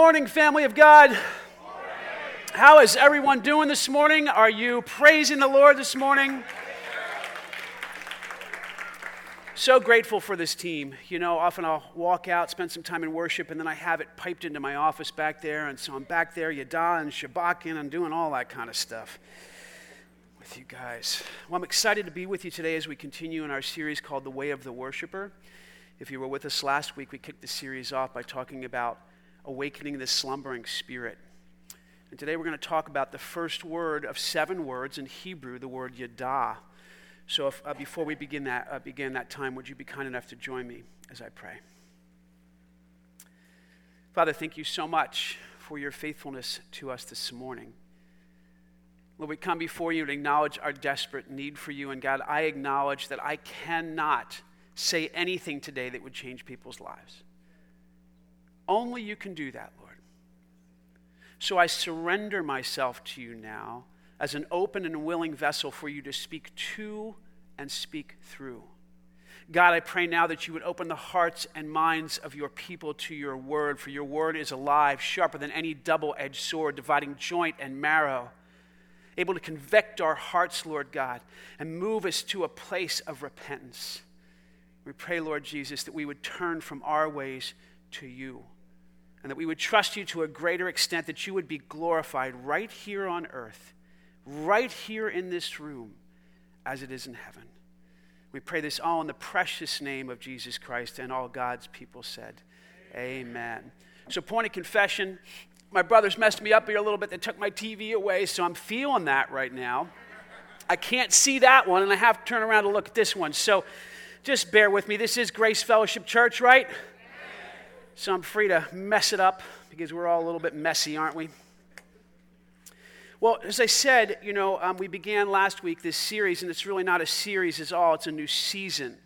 Morning, family of God. How is everyone doing this morning? Are you praising the Lord this morning? So grateful for this team. You know, often I'll walk out, spend some time in worship, and then I have it piped into my office back there. And so I'm back there, Yada and Shabakin, and doing all that kind of stuff with you guys. Well, I'm excited to be with you today as we continue in our series called The Way of the Worshiper. If you were with us last week, we kicked the series off by talking about awakening the slumbering spirit. And today we're going to talk about the first word of seven words in Hebrew, the word yada. So if, uh, before we begin that, uh, begin that time, would you be kind enough to join me as I pray? Father, thank you so much for your faithfulness to us this morning. Lord, we come before you and acknowledge our desperate need for you. And God, I acknowledge that I cannot say anything today that would change people's lives. Only you can do that, Lord. So I surrender myself to you now as an open and willing vessel for you to speak to and speak through. God, I pray now that you would open the hearts and minds of your people to your word, for your word is alive, sharper than any double edged sword, dividing joint and marrow, able to convict our hearts, Lord God, and move us to a place of repentance. We pray, Lord Jesus, that we would turn from our ways to you and that we would trust you to a greater extent, that you would be glorified right here on earth, right here in this room, as it is in heaven. We pray this all in the precious name of Jesus Christ, and all God's people said, Amen. Amen. So, point of confession my brothers messed me up here a little bit. They took my TV away, so I'm feeling that right now. I can't see that one, and I have to turn around to look at this one. So, just bear with me. This is Grace Fellowship Church, right? So I'm free to mess it up because we're all a little bit messy, aren't we? Well, as I said, you know, um, we began last week this series, and it's really not a series at all, it's a new season.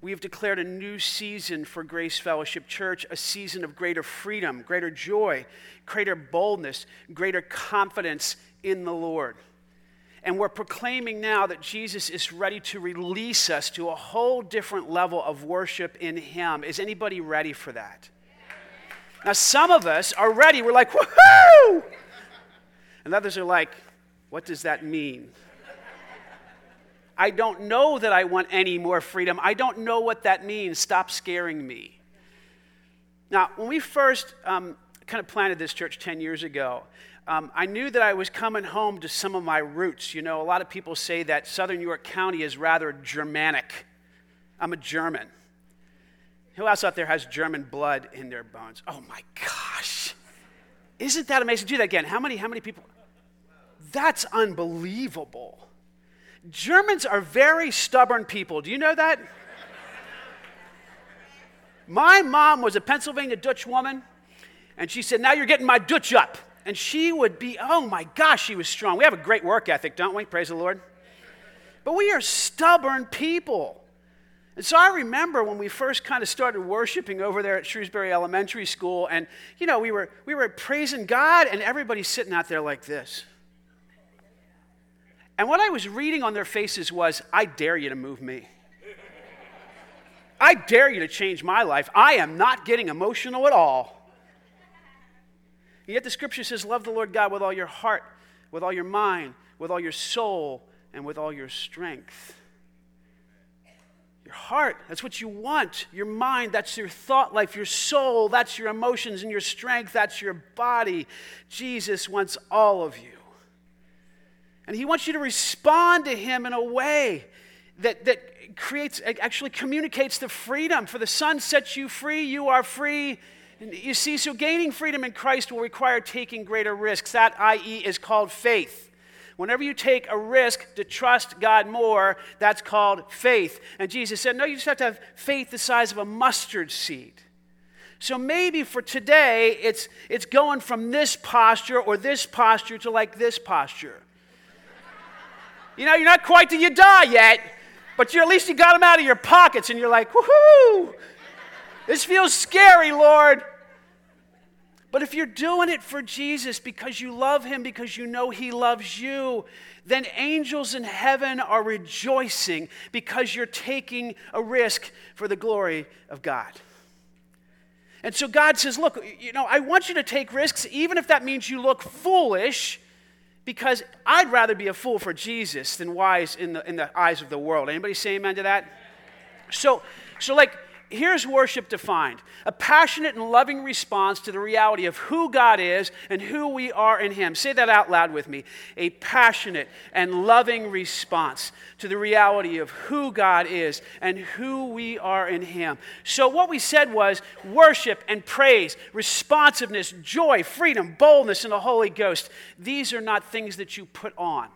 We have declared a new season for Grace Fellowship Church, a season of greater freedom, greater joy, greater boldness, greater confidence in the Lord. And we're proclaiming now that Jesus is ready to release us to a whole different level of worship in Him. Is anybody ready for that? Now, some of us are ready. We're like, woohoo! And others are like, what does that mean? I don't know that I want any more freedom. I don't know what that means. Stop scaring me. Now, when we first um, kind of planted this church 10 years ago, um, I knew that I was coming home to some of my roots. You know, a lot of people say that Southern York County is rather Germanic. I'm a German. Who else out there has German blood in their bones? Oh my gosh. Isn't that amazing? Do that again. How many, how many people? That's unbelievable. Germans are very stubborn people. Do you know that? My mom was a Pennsylvania Dutch woman, and she said, Now you're getting my Dutch up. And she would be, oh my gosh, she was strong. We have a great work ethic, don't we? Praise the Lord. But we are stubborn people. And so I remember when we first kind of started worshiping over there at Shrewsbury Elementary School, and you know, we were, we were praising God, and everybody's sitting out there like this. And what I was reading on their faces was, I dare you to move me. I dare you to change my life. I am not getting emotional at all. And yet the scripture says, Love the Lord God with all your heart, with all your mind, with all your soul, and with all your strength. Your heart, that's what you want. Your mind, that's your thought life. Your soul, that's your emotions. And your strength, that's your body. Jesus wants all of you. And He wants you to respond to Him in a way that, that creates, actually communicates the freedom. For the Son sets you free, you are free. You see, so gaining freedom in Christ will require taking greater risks. That, i.e., is called faith. Whenever you take a risk to trust God more, that's called faith. And Jesus said, No, you just have to have faith the size of a mustard seed. So maybe for today, it's, it's going from this posture or this posture to like this posture. You know, you're not quite to your die yet, but you're at least you got them out of your pockets and you're like, woohoo! This feels scary, Lord. But if you're doing it for Jesus because you love him, because you know he loves you, then angels in heaven are rejoicing because you're taking a risk for the glory of God. And so God says, Look, you know, I want you to take risks, even if that means you look foolish, because I'd rather be a fool for Jesus than wise in the, in the eyes of the world. Anybody say amen to that? So, so like, here's worship defined a passionate and loving response to the reality of who God is and who we are in Him. Say that out loud with me. A passionate and loving response to the reality of who God is and who we are in Him. So, what we said was worship and praise, responsiveness, joy, freedom, boldness, and the Holy Ghost. These are not things that you put on.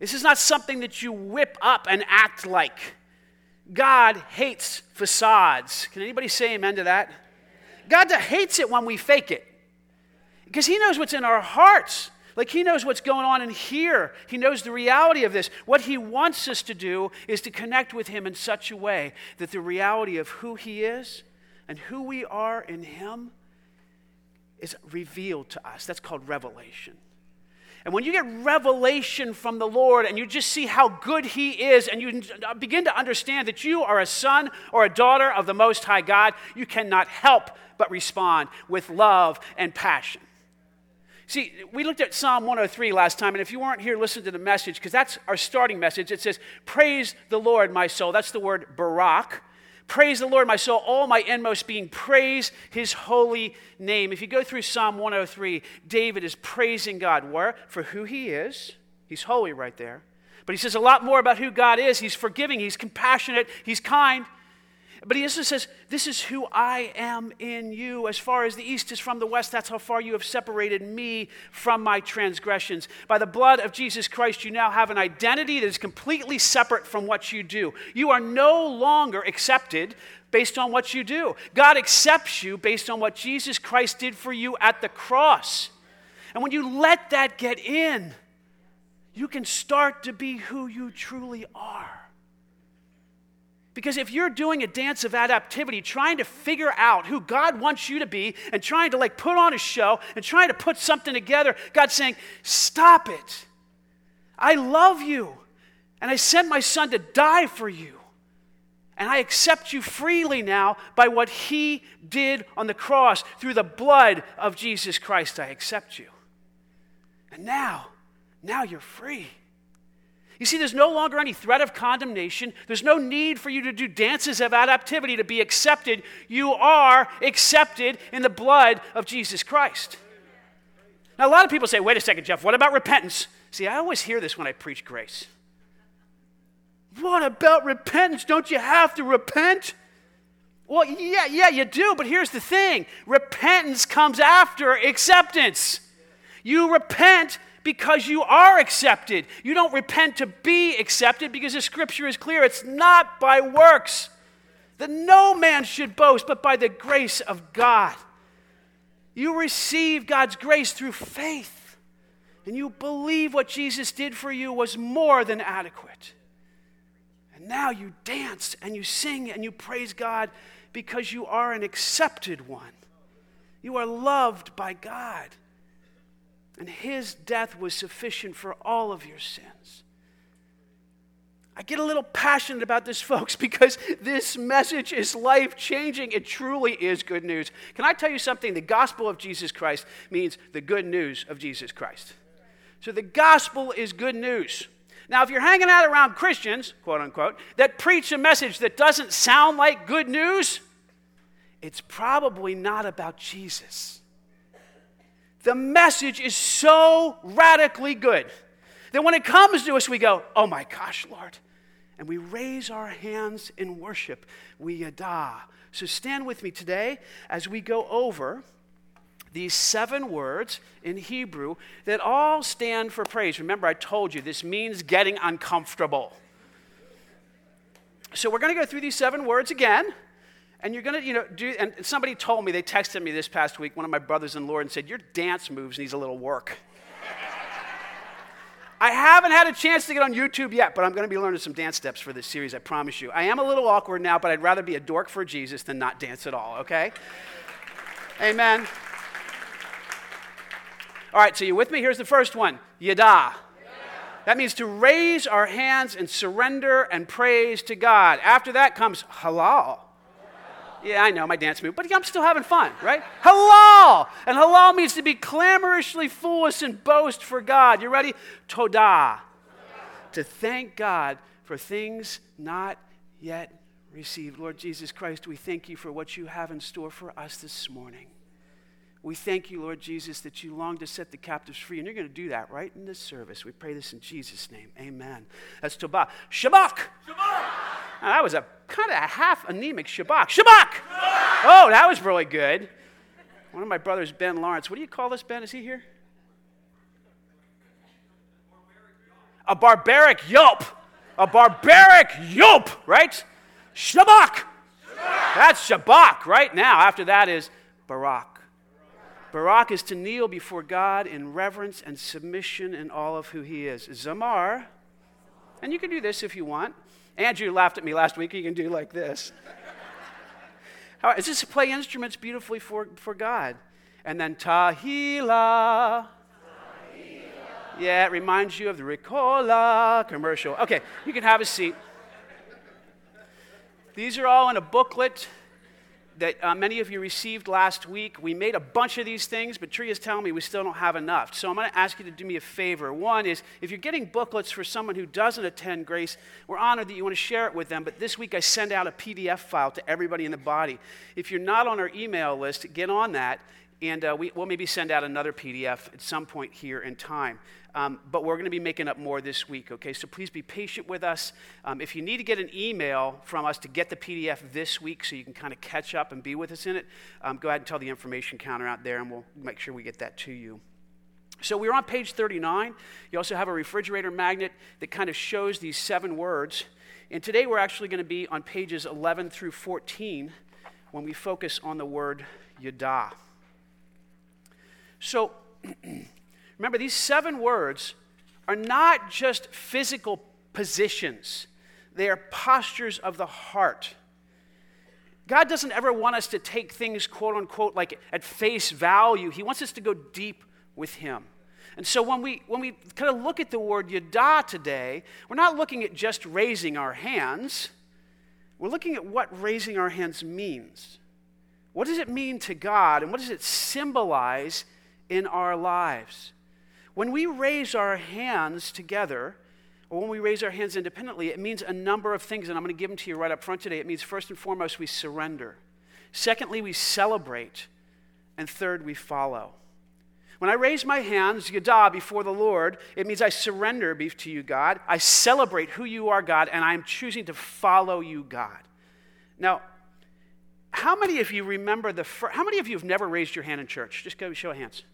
This is not something that you whip up and act like. God hates facades. Can anybody say amen to that? God hates it when we fake it because He knows what's in our hearts. Like He knows what's going on in here. He knows the reality of this. What He wants us to do is to connect with Him in such a way that the reality of who He is and who we are in Him is revealed to us. That's called revelation. And when you get revelation from the Lord and you just see how good He is, and you uh, begin to understand that you are a son or a daughter of the Most High God, you cannot help but respond with love and passion. See, we looked at Psalm 103 last time, and if you weren't here, listen to the message, because that's our starting message. It says, Praise the Lord, my soul. That's the word Barak. Praise the Lord, my soul, all my inmost being. Praise his holy name. If you go through Psalm 103, David is praising God where? for who he is. He's holy right there. But he says a lot more about who God is. He's forgiving, he's compassionate, he's kind. But he also says, This is who I am in you. As far as the east is from the west, that's how far you have separated me from my transgressions. By the blood of Jesus Christ, you now have an identity that is completely separate from what you do. You are no longer accepted based on what you do. God accepts you based on what Jesus Christ did for you at the cross. And when you let that get in, you can start to be who you truly are. Because if you're doing a dance of adaptivity, trying to figure out who God wants you to be and trying to like put on a show and trying to put something together, God's saying, Stop it. I love you. And I sent my son to die for you. And I accept you freely now by what he did on the cross. Through the blood of Jesus Christ, I accept you. And now, now you're free. You see, there's no longer any threat of condemnation. There's no need for you to do dances of adaptivity to be accepted. You are accepted in the blood of Jesus Christ. Now, a lot of people say, wait a second, Jeff, what about repentance? See, I always hear this when I preach grace. What about repentance? Don't you have to repent? Well, yeah, yeah, you do, but here's the thing repentance comes after acceptance. You repent because you are accepted. You don't repent to be accepted because the scripture is clear. It's not by works that no man should boast, but by the grace of God. You receive God's grace through faith, and you believe what Jesus did for you was more than adequate. And now you dance and you sing and you praise God because you are an accepted one. You are loved by God and his death was sufficient for all of your sins. I get a little passionate about this, folks, because this message is life changing. It truly is good news. Can I tell you something? The gospel of Jesus Christ means the good news of Jesus Christ. So the gospel is good news. Now, if you're hanging out around Christians, quote unquote, that preach a message that doesn't sound like good news, it's probably not about Jesus. The message is so radically good that when it comes to us, we go, Oh my gosh, Lord. And we raise our hands in worship. We uh, yada. So stand with me today as we go over these seven words in Hebrew that all stand for praise. Remember, I told you this means getting uncomfortable. So we're going to go through these seven words again. And you're going to, you know, do, and somebody told me, they texted me this past week, one of my brothers in Lord, and said, Your dance moves needs a little work. I haven't had a chance to get on YouTube yet, but I'm going to be learning some dance steps for this series, I promise you. I am a little awkward now, but I'd rather be a dork for Jesus than not dance at all, okay? Amen. All right, so you with me? Here's the first one Yada. That means to raise our hands and surrender and praise to God. After that comes halal. Yeah, I know my dance move, but I'm still having fun, right? Halal! And halal means to be clamorously foolish and boast for God. You ready? Todah. To thank God for things not yet received. Lord Jesus Christ, we thank you for what you have in store for us this morning. We thank you, Lord Jesus, that you long to set the captives free, and you're going to do that right in this service. We pray this in Jesus' name. Amen. That's Todah. Shabak. Shabbat. that was a kind of a half anemic Shabak. Shabak. Oh, that was really good. One of my brothers, Ben Lawrence. What do you call this, Ben? Is he here? A barbaric yelp. A barbaric yelp, right? Shabak. That's Shabak right now. After that is Barak. Barak is to kneel before God in reverence and submission in all of who he is. Zamar, and you can do this if you want. Andrew laughed at me last week. You can do like this. How, is this to play instruments beautifully for, for God? And then Tahila. Yeah, it reminds you of the Ricola commercial. Okay, you can have a seat. These are all in a booklet that uh, many of you received last week. We made a bunch of these things, but Tree is telling me we still don't have enough. So I'm going to ask you to do me a favor. One is if you're getting booklets for someone who doesn't attend Grace, we're honored that you want to share it with them. But this week I send out a PDF file to everybody in the body. If you're not on our email list, get on that and uh, we, will maybe send out another PDF at some point here in time. Um, but we're going to be making up more this week, okay? So please be patient with us. Um, if you need to get an email from us to get the PDF this week so you can kind of catch up and be with us in it, um, go ahead and tell the information counter out there and we'll make sure we get that to you. So we're on page 39. You also have a refrigerator magnet that kind of shows these seven words. And today we're actually going to be on pages 11 through 14 when we focus on the word Yada. So, remember, these seven words are not just physical positions, they are postures of the heart. God doesn't ever want us to take things, quote unquote, like at face value. He wants us to go deep with Him. And so when we, when we kind of look at the word yada today, we're not looking at just raising our hands. We're looking at what raising our hands means. What does it mean to God, and what does it symbolize in our lives. When we raise our hands together, or when we raise our hands independently, it means a number of things, and I'm going to give them to you right up front today. It means, first and foremost, we surrender. Secondly, we celebrate. And third, we follow. When I raise my hands, yada, before the Lord, it means I surrender to you, God. I celebrate who you are, God, and I'm choosing to follow you, God. Now, how many of you remember the first, how many of you have never raised your hand in church? Just go show of hands.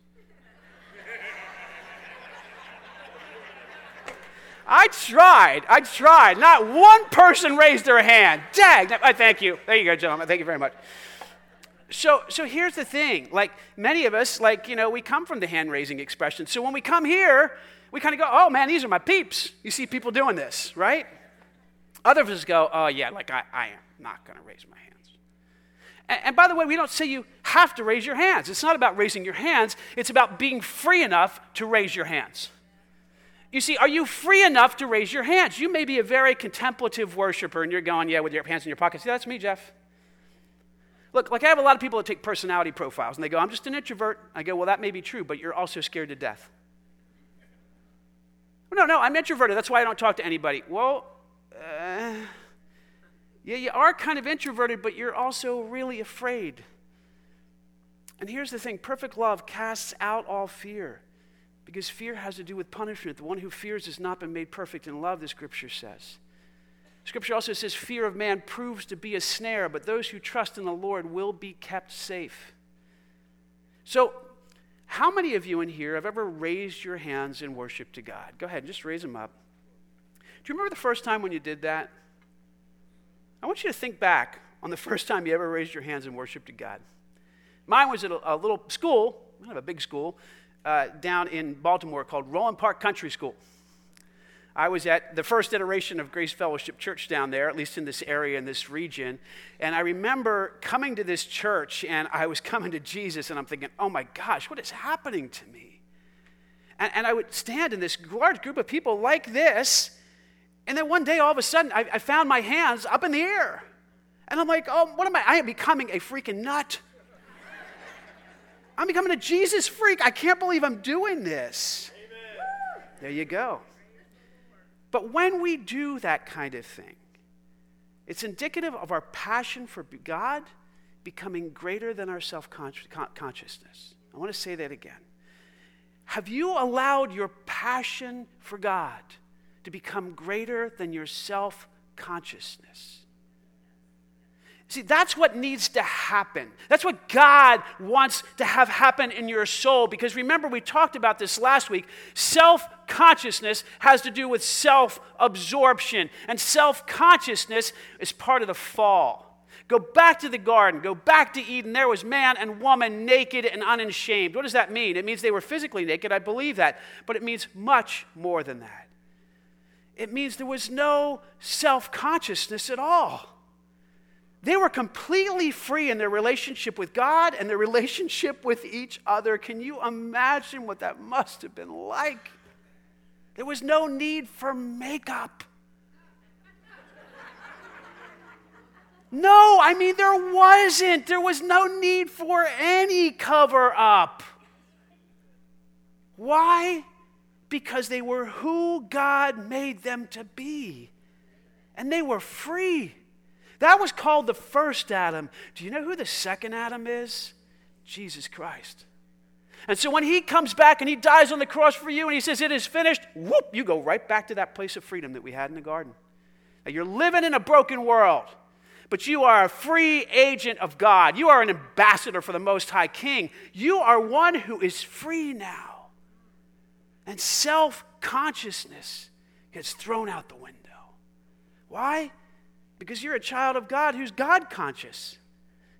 I tried. I tried. Not one person raised their hand. Dag. I thank you. There you go, gentlemen. Thank you very much. So, so here's the thing. Like many of us, like, you know, we come from the hand raising expression. So when we come here, we kind of go, oh man, these are my peeps. You see people doing this, right? Other of us go, oh yeah, like I, I am not going to raise my hands. And, and by the way, we don't say you have to raise your hands. It's not about raising your hands, it's about being free enough to raise your hands. You see, are you free enough to raise your hands? You may be a very contemplative worshiper and you're going, yeah, with your hands in your pockets. Yeah, that's me, Jeff. Look, like I have a lot of people that take personality profiles and they go, I'm just an introvert. I go, well, that may be true, but you're also scared to death. no, no, I'm introverted. That's why I don't talk to anybody. Well, uh, yeah, you are kind of introverted, but you're also really afraid. And here's the thing perfect love casts out all fear. Because fear has to do with punishment. The one who fears has not been made perfect in love, the scripture says. Scripture also says, Fear of man proves to be a snare, but those who trust in the Lord will be kept safe. So, how many of you in here have ever raised your hands in worship to God? Go ahead, and just raise them up. Do you remember the first time when you did that? I want you to think back on the first time you ever raised your hands in worship to God. Mine was at a, a little school, of a big school, uh, down in Baltimore called Roland Park Country School. I was at the first iteration of Grace Fellowship Church down there, at least in this area, in this region. And I remember coming to this church and I was coming to Jesus and I'm thinking, oh my gosh, what is happening to me? And, and I would stand in this large group of people like this. And then one day, all of a sudden, I, I found my hands up in the air. And I'm like, oh, what am I? I am becoming a freaking nut. I'm becoming a Jesus freak. I can't believe I'm doing this. Amen. There you go. But when we do that kind of thing, it's indicative of our passion for God becoming greater than our self consciousness. I want to say that again. Have you allowed your passion for God to become greater than your self consciousness? See, that's what needs to happen. That's what God wants to have happen in your soul. Because remember, we talked about this last week. Self consciousness has to do with self absorption, and self consciousness is part of the fall. Go back to the garden, go back to Eden. There was man and woman naked and unashamed. What does that mean? It means they were physically naked. I believe that. But it means much more than that. It means there was no self consciousness at all. They were completely free in their relationship with God and their relationship with each other. Can you imagine what that must have been like? There was no need for makeup. No, I mean, there wasn't. There was no need for any cover up. Why? Because they were who God made them to be. And they were free. That was called the first Adam. Do you know who the second Adam is? Jesus Christ. And so when he comes back and he dies on the cross for you and he says, It is finished, whoop, you go right back to that place of freedom that we had in the garden. Now you're living in a broken world, but you are a free agent of God. You are an ambassador for the Most High King. You are one who is free now. And self consciousness gets thrown out the window. Why? Because you're a child of God who's God conscious.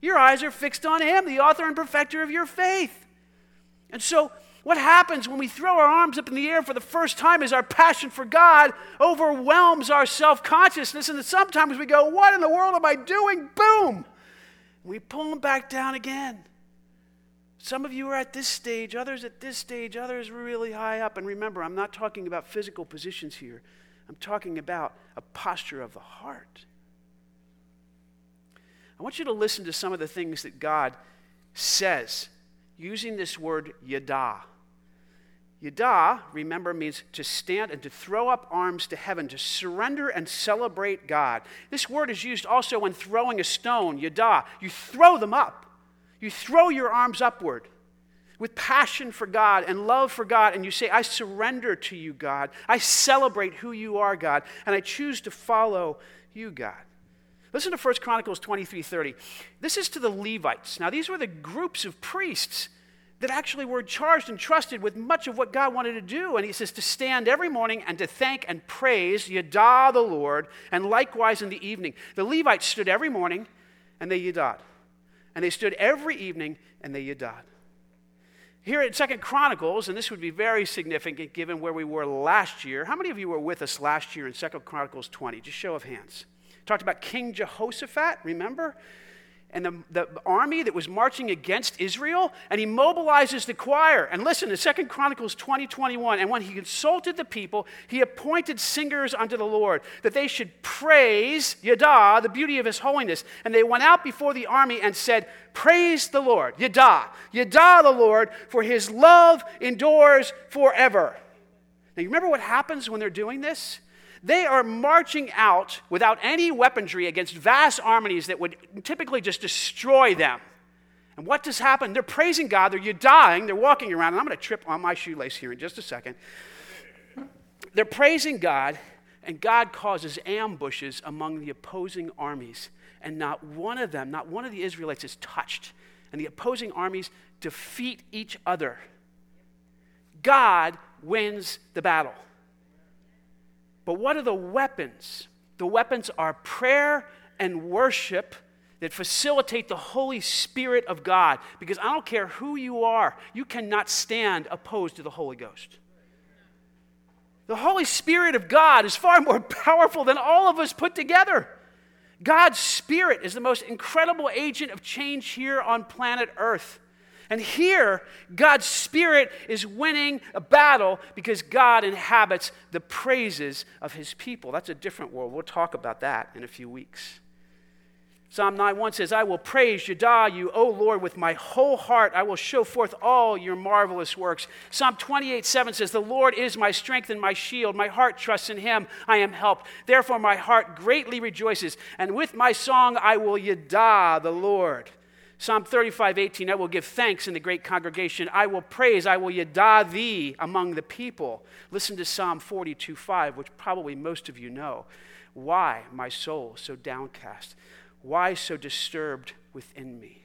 Your eyes are fixed on Him, the author and perfecter of your faith. And so, what happens when we throw our arms up in the air for the first time is our passion for God overwhelms our self consciousness. And sometimes we go, What in the world am I doing? Boom! We pull them back down again. Some of you are at this stage, others at this stage, others really high up. And remember, I'm not talking about physical positions here, I'm talking about a posture of the heart. I want you to listen to some of the things that God says using this word yada. Yada, remember, means to stand and to throw up arms to heaven, to surrender and celebrate God. This word is used also when throwing a stone, yada. You throw them up, you throw your arms upward with passion for God and love for God, and you say, I surrender to you, God. I celebrate who you are, God, and I choose to follow you, God. Listen to 1 Chronicles 23 30. This is to the Levites. Now, these were the groups of priests that actually were charged and trusted with much of what God wanted to do. And he says to stand every morning and to thank and praise Yada the Lord, and likewise in the evening. The Levites stood every morning and they Yadad. And they stood every evening and they Yadad. Here at Second Chronicles, and this would be very significant given where we were last year. How many of you were with us last year in Second Chronicles 20? Just show of hands. Talked about King Jehoshaphat, remember? And the, the army that was marching against Israel, and he mobilizes the choir. And listen, in Second Chronicles 20, 21, and when he consulted the people, he appointed singers unto the Lord, that they should praise Yada, the beauty of his holiness. And they went out before the army and said, Praise the Lord, Yada, Yada the Lord, for his love endures forever. Now, you remember what happens when they're doing this? They are marching out without any weaponry against vast armies that would typically just destroy them. And what does happen? They're praising God, they're dying, they're walking around, and I'm going to trip on my shoelace here in just a second. They're praising God, and God causes ambushes among the opposing armies. And not one of them, not one of the Israelites is touched. And the opposing armies defeat each other. God wins the battle. But what are the weapons? The weapons are prayer and worship that facilitate the Holy Spirit of God. Because I don't care who you are, you cannot stand opposed to the Holy Ghost. The Holy Spirit of God is far more powerful than all of us put together. God's Spirit is the most incredible agent of change here on planet Earth. And here, God's Spirit is winning a battle because God inhabits the praises of His people. That's a different world. We'll talk about that in a few weeks. Psalm 9:1 says, I will praise Yada, you, O Lord, with my whole heart. I will show forth all your marvelous works. Psalm 28:7 says, The Lord is my strength and my shield. My heart trusts in him. I am helped. Therefore, my heart greatly rejoices. And with my song I will Yada the Lord. Psalm 35, 18, I will give thanks in the great congregation. I will praise, I will yada thee among the people. Listen to Psalm 42, 5, which probably most of you know. Why, my soul, so downcast? Why so disturbed within me?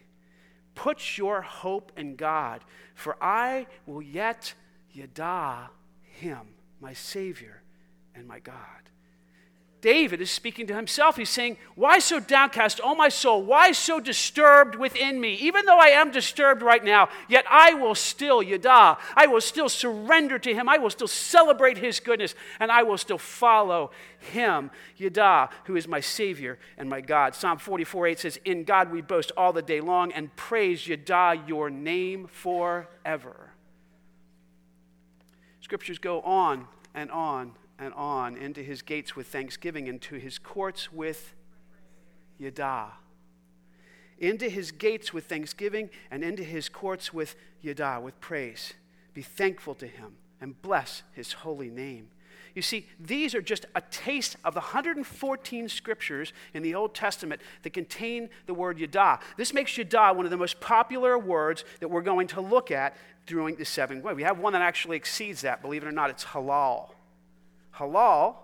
Put your hope in God, for I will yet yada him, my Savior and my God. David is speaking to himself. He's saying, Why so downcast, O my soul? Why so disturbed within me? Even though I am disturbed right now, yet I will still, Yada, I will still surrender to him. I will still celebrate his goodness, and I will still follow him, Yada, who is my Savior and my God. Psalm 44 8 says, In God we boast all the day long and praise Yada, your name forever. Scriptures go on and on and on into his gates with thanksgiving and to his courts with yada. Into his gates with thanksgiving and into his courts with yada, with praise. Be thankful to him and bless his holy name. You see, these are just a taste of the 114 scriptures in the Old Testament that contain the word Yada. This makes Yada one of the most popular words that we're going to look at during the seven. Well, we have one that actually exceeds that, believe it or not, it's halal halal,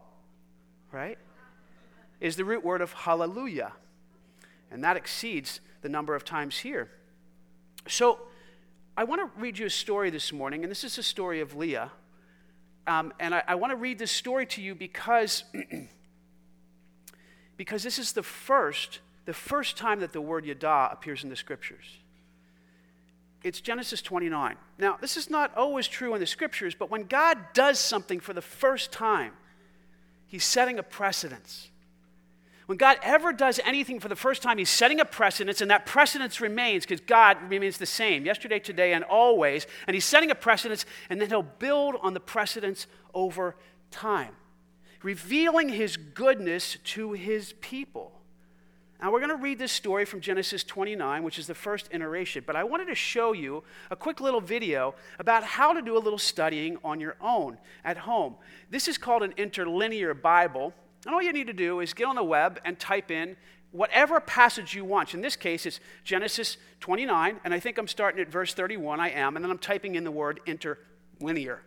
right, is the root word of hallelujah. And that exceeds the number of times here. So I want to read you a story this morning, and this is the story of Leah. Um, and I, I want to read this story to you because, because this is the first, the first time that the word yada appears in the scriptures. It's Genesis 29. Now, this is not always true in the scriptures, but when God does something for the first time, he's setting a precedence. When God ever does anything for the first time, he's setting a precedence, and that precedence remains because God remains the same yesterday, today, and always. And he's setting a precedence, and then he'll build on the precedence over time, revealing his goodness to his people. Now, we're going to read this story from Genesis 29, which is the first iteration, but I wanted to show you a quick little video about how to do a little studying on your own at home. This is called an interlinear Bible, and all you need to do is get on the web and type in whatever passage you want. In this case, it's Genesis 29, and I think I'm starting at verse 31. I am, and then I'm typing in the word interlinear.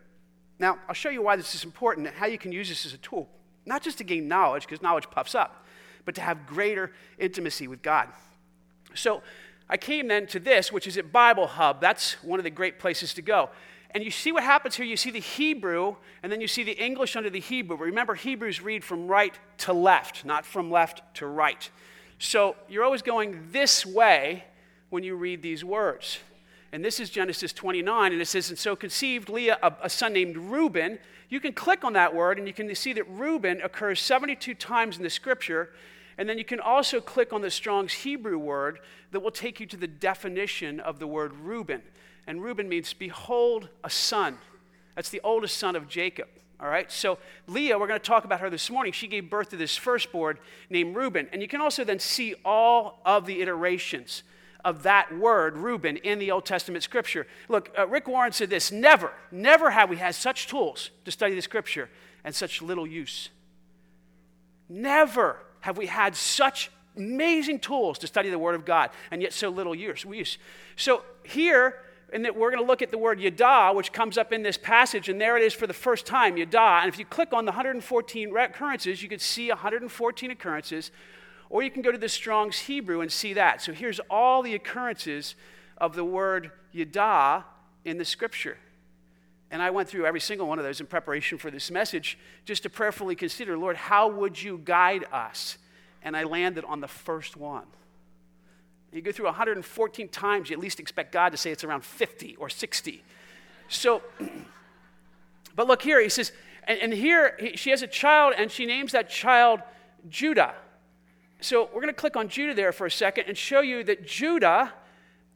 Now, I'll show you why this is important and how you can use this as a tool, not just to gain knowledge, because knowledge puffs up but to have greater intimacy with God. So I came then to this, which is at Bible Hub. That's one of the great places to go. And you see what happens here. You see the Hebrew, and then you see the English under the Hebrew. Remember, Hebrews read from right to left, not from left to right. So you're always going this way when you read these words. And this is Genesis 29, and it says, And so conceived Leah a, a, son named Reuben. You can click on that word, and you can see that Reuben occurs 72 times in the scripture. And then you can also click on the Strong's Hebrew word that will take you to the definition of the word Reuben. And Reuben means, behold, a son. That's the oldest son of Jacob. All right, so Leah, we're going to talk about her this morning. She gave birth to this firstborn named Reuben. And you can also then see all of the iterations of that word, Reuben, in the Old Testament scripture. Look, uh, Rick Warren said this never, never have we had such tools to study the scripture and such little use. Never have we had such amazing tools to study the Word of God, and yet so little use. So here, and that we're going to look at the word yada, which comes up in this passage, and there it is for the first time, yada. And if you click on the 114 occurrences, you can see 114 occurrences, or you can go to the Strong's Hebrew and see that. So here's all the occurrences of the word yada in the scripture. And I went through every single one of those in preparation for this message just to prayerfully consider, Lord, how would you guide us? And I landed on the first one. You go through 114 times, you at least expect God to say it's around 50 or 60. So, but look here, he says, and, and here she has a child and she names that child Judah. So we're going to click on Judah there for a second and show you that Judah,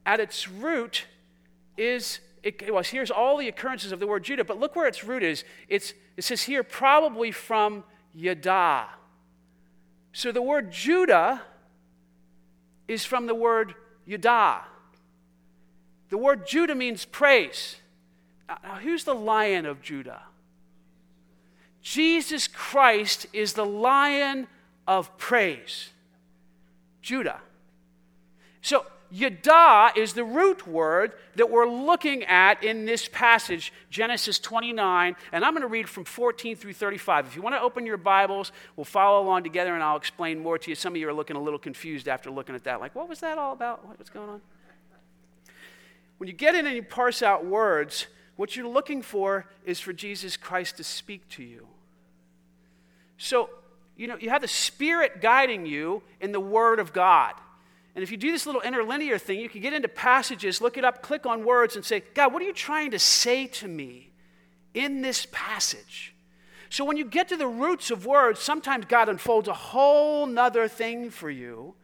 at its root, is it, well, here's all the occurrences of the word Judah, but look where its root is. It's, it says here, probably from Yada. So the word Judah is from the word Yudah. The word Judah means praise. Now, who's the lion of Judah? Jesus Christ is the lion of praise. Judah. So, Yada is the root word that we're looking at in this passage, Genesis 29, and I'm going to read from 14 through 35. If you want to open your Bibles, we'll follow along together and I'll explain more to you. Some of you are looking a little confused after looking at that, like, what was that all about? What's going on? When you get in and you parse out words, what you're looking for is for Jesus Christ to speak to you. So, you know, you have the Spirit guiding you in the Word of God. And if you do this little interlinear thing, you can get into passages, look it up, click on words, and say, God, what are you trying to say to me in this passage? So when you get to the roots of words, sometimes God unfolds a whole nother thing for you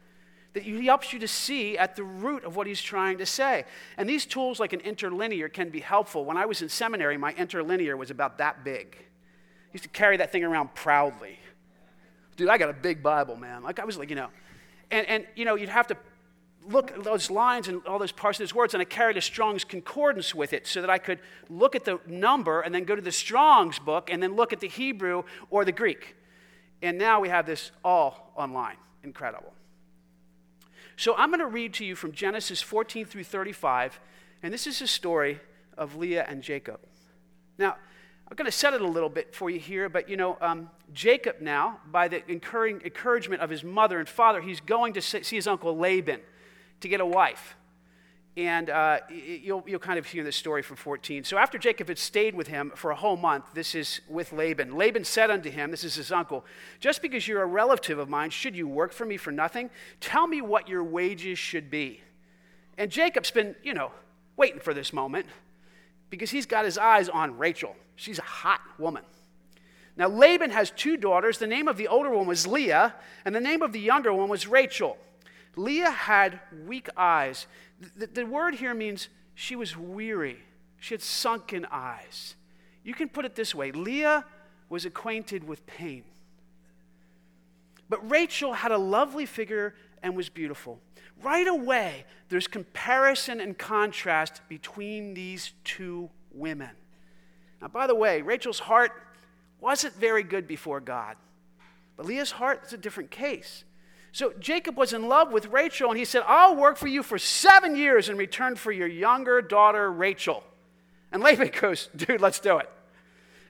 that He helps you to see at the root of what He's trying to say. And these tools, like an interlinear, can be helpful. When I was in seminary, my interlinear was about that big. I used to carry that thing around proudly. Dude, I got a big Bible, man. Like I was like, you know, and, and, you know, you'd have to look at those lines and all those parts of those words, and I carried a Strong's Concordance with it so that I could look at the number and then go to the Strong's book and then look at the Hebrew or the Greek. And now we have this all online. Incredible. So I'm going to read to you from Genesis 14 through 35, and this is the story of Leah and Jacob. Now, I'm going to set it a little bit for you here, but you know, um, Jacob now, by the encouragement of his mother and father, he's going to see his uncle Laban to get a wife. And uh, you'll, you'll kind of hear this story from 14. So after Jacob had stayed with him for a whole month, this is with Laban. Laban said unto him, This is his uncle, just because you're a relative of mine, should you work for me for nothing? Tell me what your wages should be. And Jacob's been, you know, waiting for this moment because he's got his eyes on Rachel. She's a hot woman. Now, Laban has two daughters. The name of the older one was Leah, and the name of the younger one was Rachel. Leah had weak eyes. The, the, word here means she was weary, she had sunken eyes. You can put it this way Leah was acquainted with pain. But Rachel had a lovely figure and was beautiful. Right away, there's comparison and contrast between these two women. Now, by the way, Rachel's heart wasn't very good before God, but Leah's heart is a different case. So Jacob was in love with Rachel, and he said, I'll work for you for seven years in return for your younger daughter, Rachel. And Laban goes, Dude, let's do it.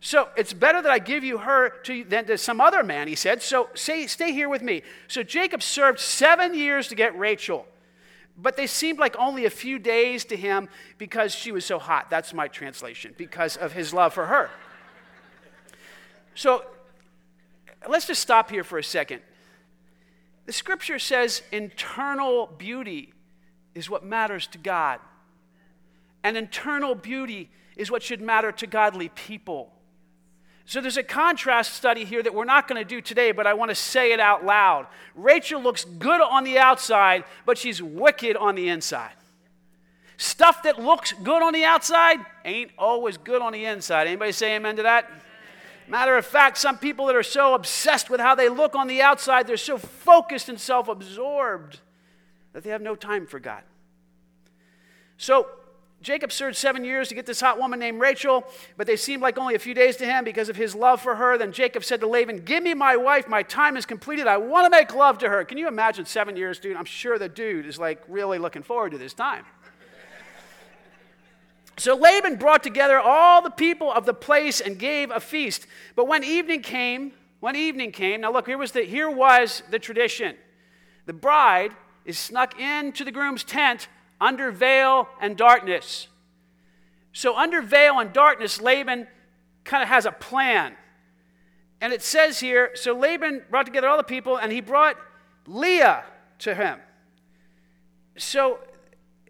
So it's better that I give you her to, than to some other man, he said. So stay, stay here with me. So Jacob served seven years to get Rachel. But they seemed like only a few days to him because she was so hot. That's my translation, because of his love for her. So let's just stop here for a second. The scripture says internal beauty is what matters to God. And internal beauty is what should matter to godly people. So there's a contrast study here that we're not going to do today, but I want to say it out loud. Rachel looks good on the outside, but she's wicked on the inside. Stuff that looks good on the outside ain't always good on the inside. Anybody say amen to that? Matter of fact, some people that are so obsessed with how they look on the outside, they're so focused and self absorbed that they have no time for God. So Jacob served seven years to get this hot woman named Rachel, but they seemed like only a few days to him because of his love for her. Then Jacob said to Laban, Give me my wife. My time is completed. I want to make love to her. Can you imagine seven years, dude? I'm sure the dude is like really looking forward to this time. So Laban brought together all the people of the place and gave a feast. But when evening came, when evening came, now look, here was the, here was the tradition. The bride is snuck into the groom's tent under veil and darkness. So, under veil and darkness, Laban kind of has a plan. And it says here so Laban brought together all the people and he brought Leah to him. So,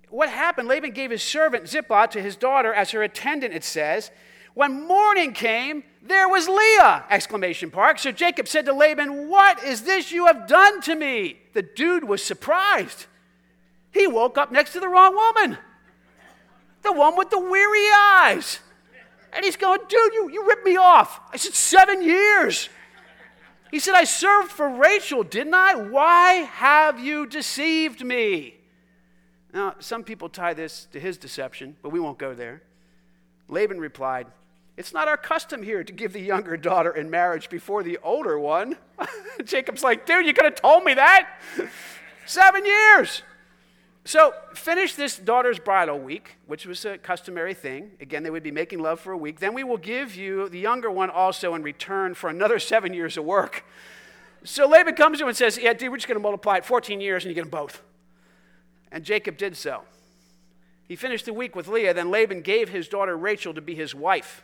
what happened? Laban gave his servant Zilpah to his daughter as her attendant, it says. When morning came, there was Leah! Exclamation mark. So Jacob said to Laban, What is this you have done to me? The dude was surprised. He woke up next to the wrong woman, the one with the weary eyes. And he's going, dude, you, you ripped me off. I said, seven years. He said, I served for Rachel, didn't I? Why have you deceived me? Now, some people tie this to his deception, but we won't go there. Laban replied, It's not our custom here to give the younger daughter in marriage before the older one. Jacob's like, Dude, you could have told me that. Seven years. So, finish this daughter's bridal week, which was a customary thing. Again, they would be making love for a week. Then we will give you the younger one also in return for another seven years of work. So Laban comes to him and says, Yeah, dude, we're just going to multiply it 14 years and you get them both. And Jacob did so. He finished the week with Leah. Then Laban gave his daughter Rachel to be his wife.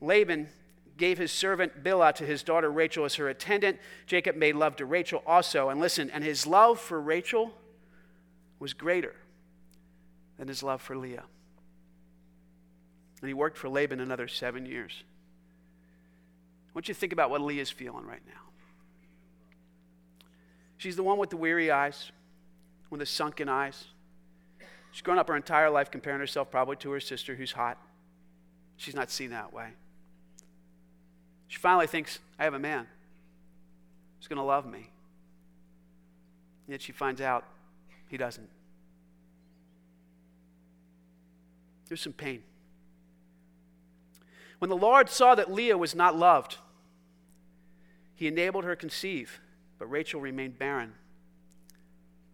Laban gave his servant Bilhah to his daughter Rachel as her attendant. Jacob made love to Rachel also. And listen, and his love for Rachel was greater than his love for Leah. And he worked for Laban another seven years. I want you to think about what Leah's feeling right now. She's the one with the weary eyes, with the sunken eyes. She's grown up her entire life comparing herself probably to her sister who's hot. She's not seen that way. She finally thinks, I have a man who's going to love me. Yet she finds out he doesn't. There's some pain. When the Lord saw that Leah was not loved, he enabled her to conceive, but Rachel remained barren.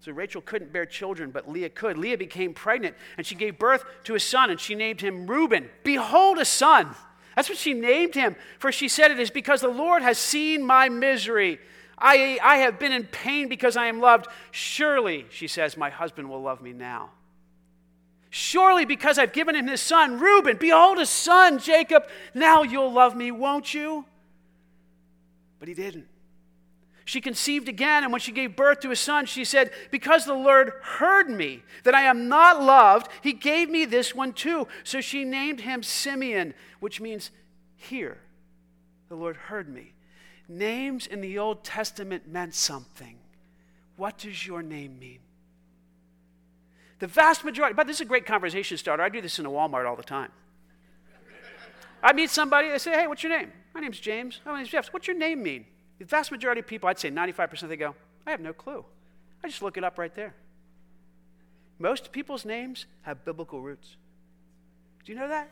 So Rachel couldn't bear children, but Leah could. Leah became pregnant, and she gave birth to a son, and she named him Reuben. Behold, a son. That's what she named him. For she said, It is because the Lord has seen my misery. I, I have been in pain because I am loved. Surely, she says, my husband will love me now. Surely, because I've given him his son, Reuben, behold, a son, Jacob, now you'll love me, won't you? But he didn't. She conceived again, and when she gave birth to a son, she said, Because the Lord heard me, that I am not loved, he gave me this one too. So she named him Simeon, which means, Here, the Lord heard me. Names in the Old Testament meant something. What does your name mean? The vast majority, but this is a great conversation starter. I do this in a Walmart all the time. I meet somebody, they say, Hey, what's your name? My name's James. Oh, my name's Jeff. What's your name mean? The vast majority of people, I'd say 95%, they go, I have no clue. I just look it up right there. Most people's names have biblical roots. Do you know that?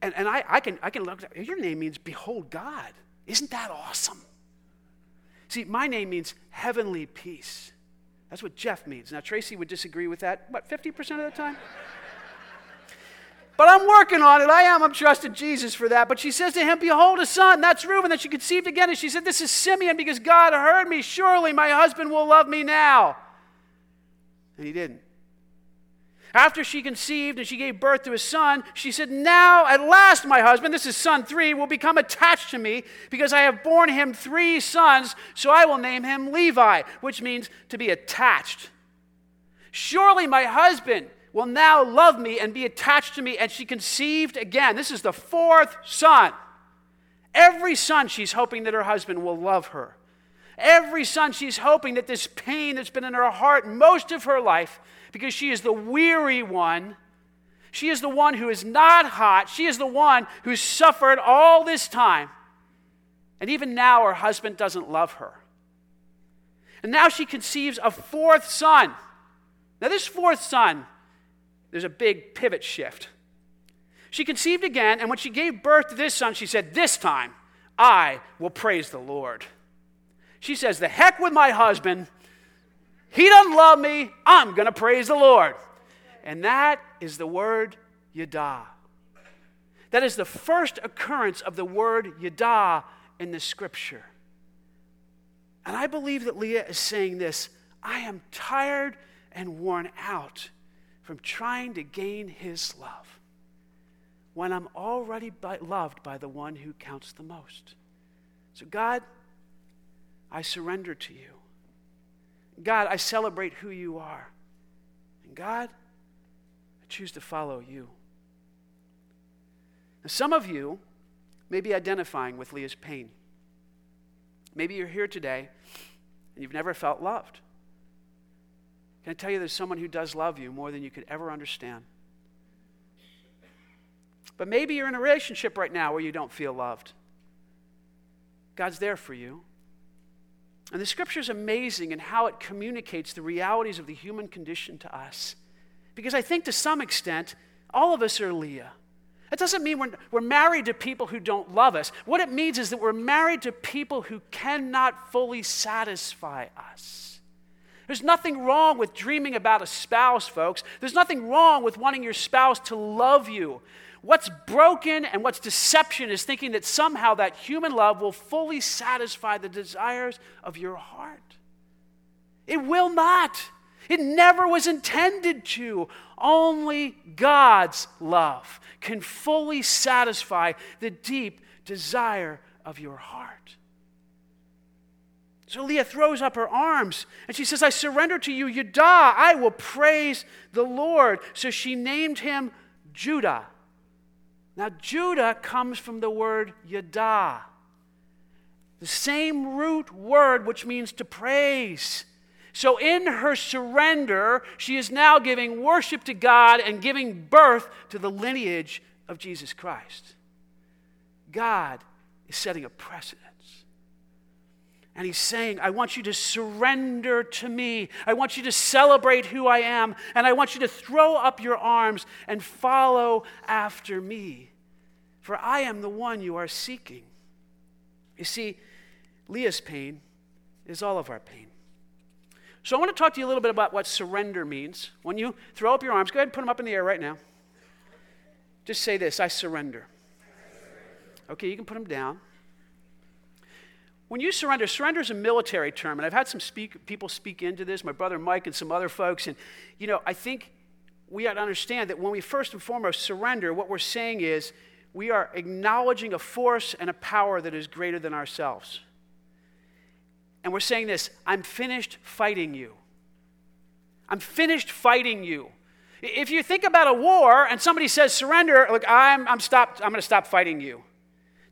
And, and I, I, can, I can look, your name means behold God. Isn't that awesome? See, my name means heavenly peace. That's what Jeff means. Now, Tracy would disagree with that, what, 50% of the time? But I'm working on it. I am. I'm trusting Jesus for that. But she says to him, Behold, a son. That's Reuben. That she conceived again. And she said, This is Simeon because God heard me. Surely my husband will love me now. And he didn't. After she conceived and she gave birth to a son, she said, Now at last my husband, this is son three, will become attached to me because I have borne him three sons, so I will name him Levi, which means to be attached. Surely my husband will now love me and be attached to me. And she conceived again. This is the fourth son. Every son, she's hoping that her husband will love her. Every son, she's hoping that this pain that's been in her heart most of her life, because she is the weary one, she is the one who is not hot, she is the one who's suffered all this time. And even now, her husband doesn't love her. And now she conceives a fourth son. Now, this fourth son there's a big pivot shift. She conceived again, and when she gave birth to this son, she said, This time I will praise the Lord. She says, The heck with my husband. He doesn't love me. I'm going to praise the Lord. And that is the word Yada. That is the first occurrence of the word Yada in the scripture. And I believe that Leah is saying this I am tired and worn out from trying to gain his love when I'm already by, loved by the one who counts the most. So, God, I surrender to you. God, I celebrate who you are. And God, I choose to follow you. Now, some of you may be identifying with Leah's pain. Maybe you're here today and you've never felt loved. Can I tell you there's someone who does love you more than you could ever understand? But maybe you're in a relationship right now where you don't feel loved. God's there for you. And the scripture is amazing in how it communicates the realities of the human condition to us. Because I think to some extent, all of us are Leah. That doesn't mean we're, we're married to people who don't love us. What it means is that we're married to people who cannot fully satisfy us. There's nothing wrong with dreaming about a spouse, folks. There's nothing wrong with wanting your spouse to love you. What's broken and what's deception is thinking that somehow that human love will fully satisfy the desires of your heart. It will not. It never was intended to. Only God's love can fully satisfy the deep desire of your heart. So Leah throws up her arms and she says, I surrender to you, Yada. I will praise the Lord. So she named him Judah. Now, Judah comes from the word Yada, the same root word which means to praise. So, in her surrender, she is now giving worship to God and giving birth to the lineage of Jesus Christ. God is setting a precedence. And he's saying, I want you to surrender to me. I want you to celebrate who I am. And I want you to throw up your arms and follow after me. For I am the one you are seeking. You see, Leah's pain is all of our pain. So I want to talk to you a little bit about what surrender means. When you throw up your arms, go ahead and put them up in the air right now. Just say this I surrender. Okay, you can put them down. When you surrender, surrender is a military term, and I've had some speak, people speak into this, my brother Mike and some other folks, and you know, I think we ought to understand that when we first and foremost surrender, what we're saying is we are acknowledging a force and a power that is greater than ourselves. And we're saying this I'm finished fighting you. I'm finished fighting you. If you think about a war and somebody says surrender, look, I'm, I'm, stopped, I'm going to stop fighting you.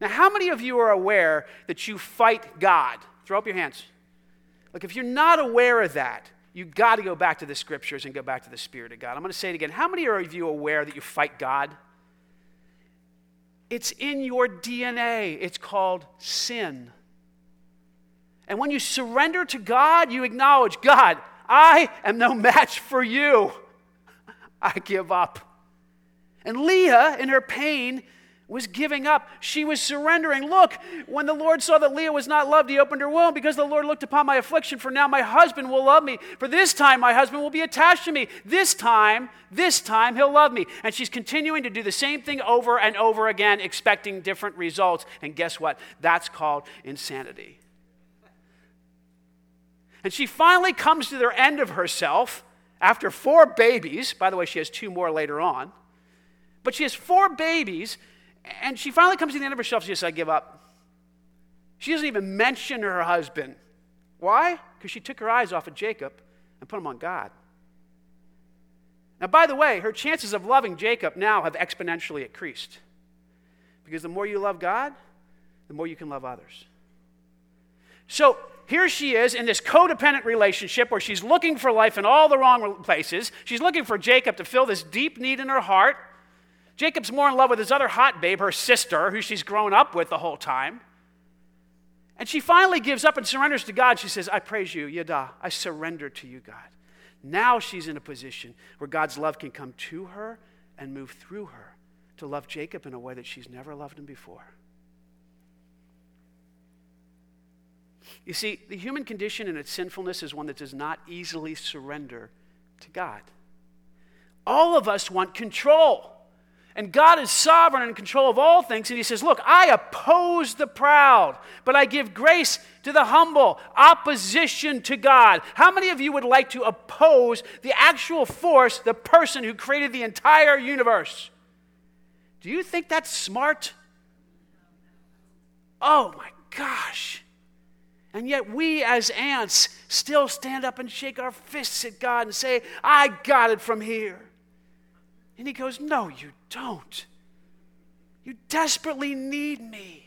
Now, how many of you are aware that you fight God? Throw up your hands. Look, if you're not aware of that, you've got to go back to the scriptures and go back to the Spirit of God. I'm going to say it again. How many of you are aware that you fight God? It's in your DNA. It's called sin. And when you surrender to God, you acknowledge, God, I am no match for you. I give up. And Leah, in her pain, was giving up. She was surrendering. Look, when the Lord saw that Leah was not loved, he opened her womb because the Lord looked upon my affliction. For now my husband will love me. For this time my husband will be attached to me. This time, this time he'll love me. And she's continuing to do the same thing over and over again, expecting different results. And guess what? That's called insanity. And she finally comes to the end of herself after four babies. By the way, she has two more later on. But she has four babies, and she finally comes to the end of herself. She says, I give up. She doesn't even mention her husband. Why? Because she took her eyes off of Jacob and put them on God. Now, by the way, her chances of loving Jacob now have exponentially increased. Because the more you love God, the more you can love others. So here she is in this codependent relationship where she's looking for life in all the wrong places. She's looking for Jacob to fill this deep need in her heart. Jacob's more in love with his other hot babe, her sister, who she's grown up with the whole time. And she finally gives up and surrenders to God. She says, I praise you, Yada. I surrender to you, God. Now she's in a position where God's love can come to her and move through her to love Jacob in a way that she's never loved him before. You see, the human condition and its sinfulness is one that does not easily surrender to God. All of us want control. And God is sovereign and in control of all things. And He says, Look, I oppose the proud, but I give grace to the humble, opposition to God. How many of you would like to oppose the actual force, the person who created the entire universe? Do you think that's smart? Oh my gosh. And yet, we as ants still stand up and shake our fists at God and say, I got it from here. And He goes, No, you don't. You desperately need me.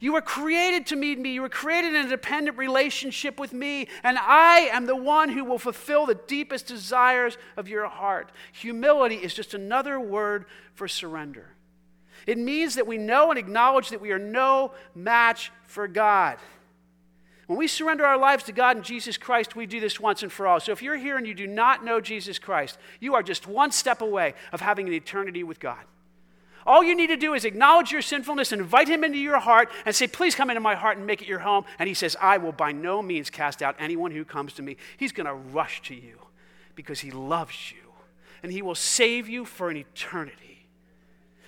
You were created to meet me. You were created in a dependent relationship with me, and I am the one who will fulfill the deepest desires of your heart. Humility is just another word for surrender. It means that we know and acknowledge that we are no match for God. When we surrender our lives to God and Jesus Christ, we do this once and for all. So if you're here and you do not know Jesus Christ, you are just one step away of having an eternity with God. All you need to do is acknowledge your sinfulness invite him into your heart and say, Please come into my heart and make it your home. And he says, I will by no means cast out anyone who comes to me. He's going to rush to you because he loves you and he will save you for an eternity.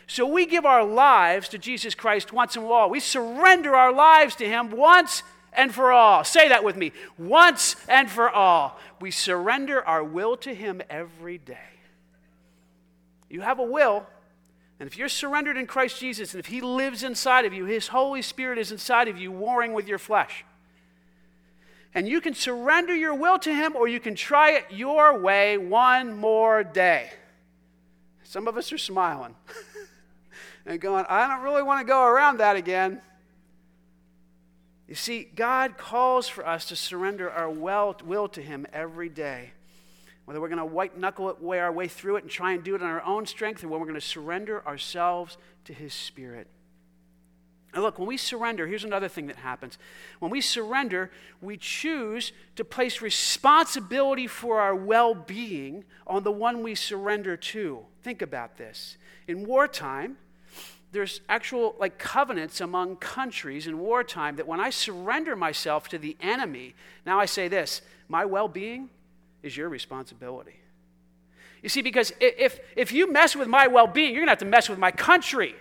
So we give our lives to Jesus Christ once and for all. We surrender our lives to him once and for all. Say that with me. Once and for all. We surrender our will to Him every day. You have a will, and if you're surrendered in Christ Jesus, and if He lives inside of you, His Holy Spirit is inside of you, warring with your flesh. And you can surrender your will to Him, or you can try it your way one more day. Some of us are smiling and going, I don't really want to go around that again. You see, God calls for us to surrender our will to Him every day. Whether we're going to white knuckle it, way our way through it and try and do it on our own strength, or when we're going to surrender ourselves to His Spirit. And look, when we surrender, here's another thing that happens. When we surrender, we choose to place responsibility for our well being on the one we surrender to. Think about this. In wartime, there's actual like covenants among countries in wartime that when I surrender myself to the enemy, now I say this my well being is your responsibility. You see, because if, if you mess with my well being, you're going to have to mess with my country.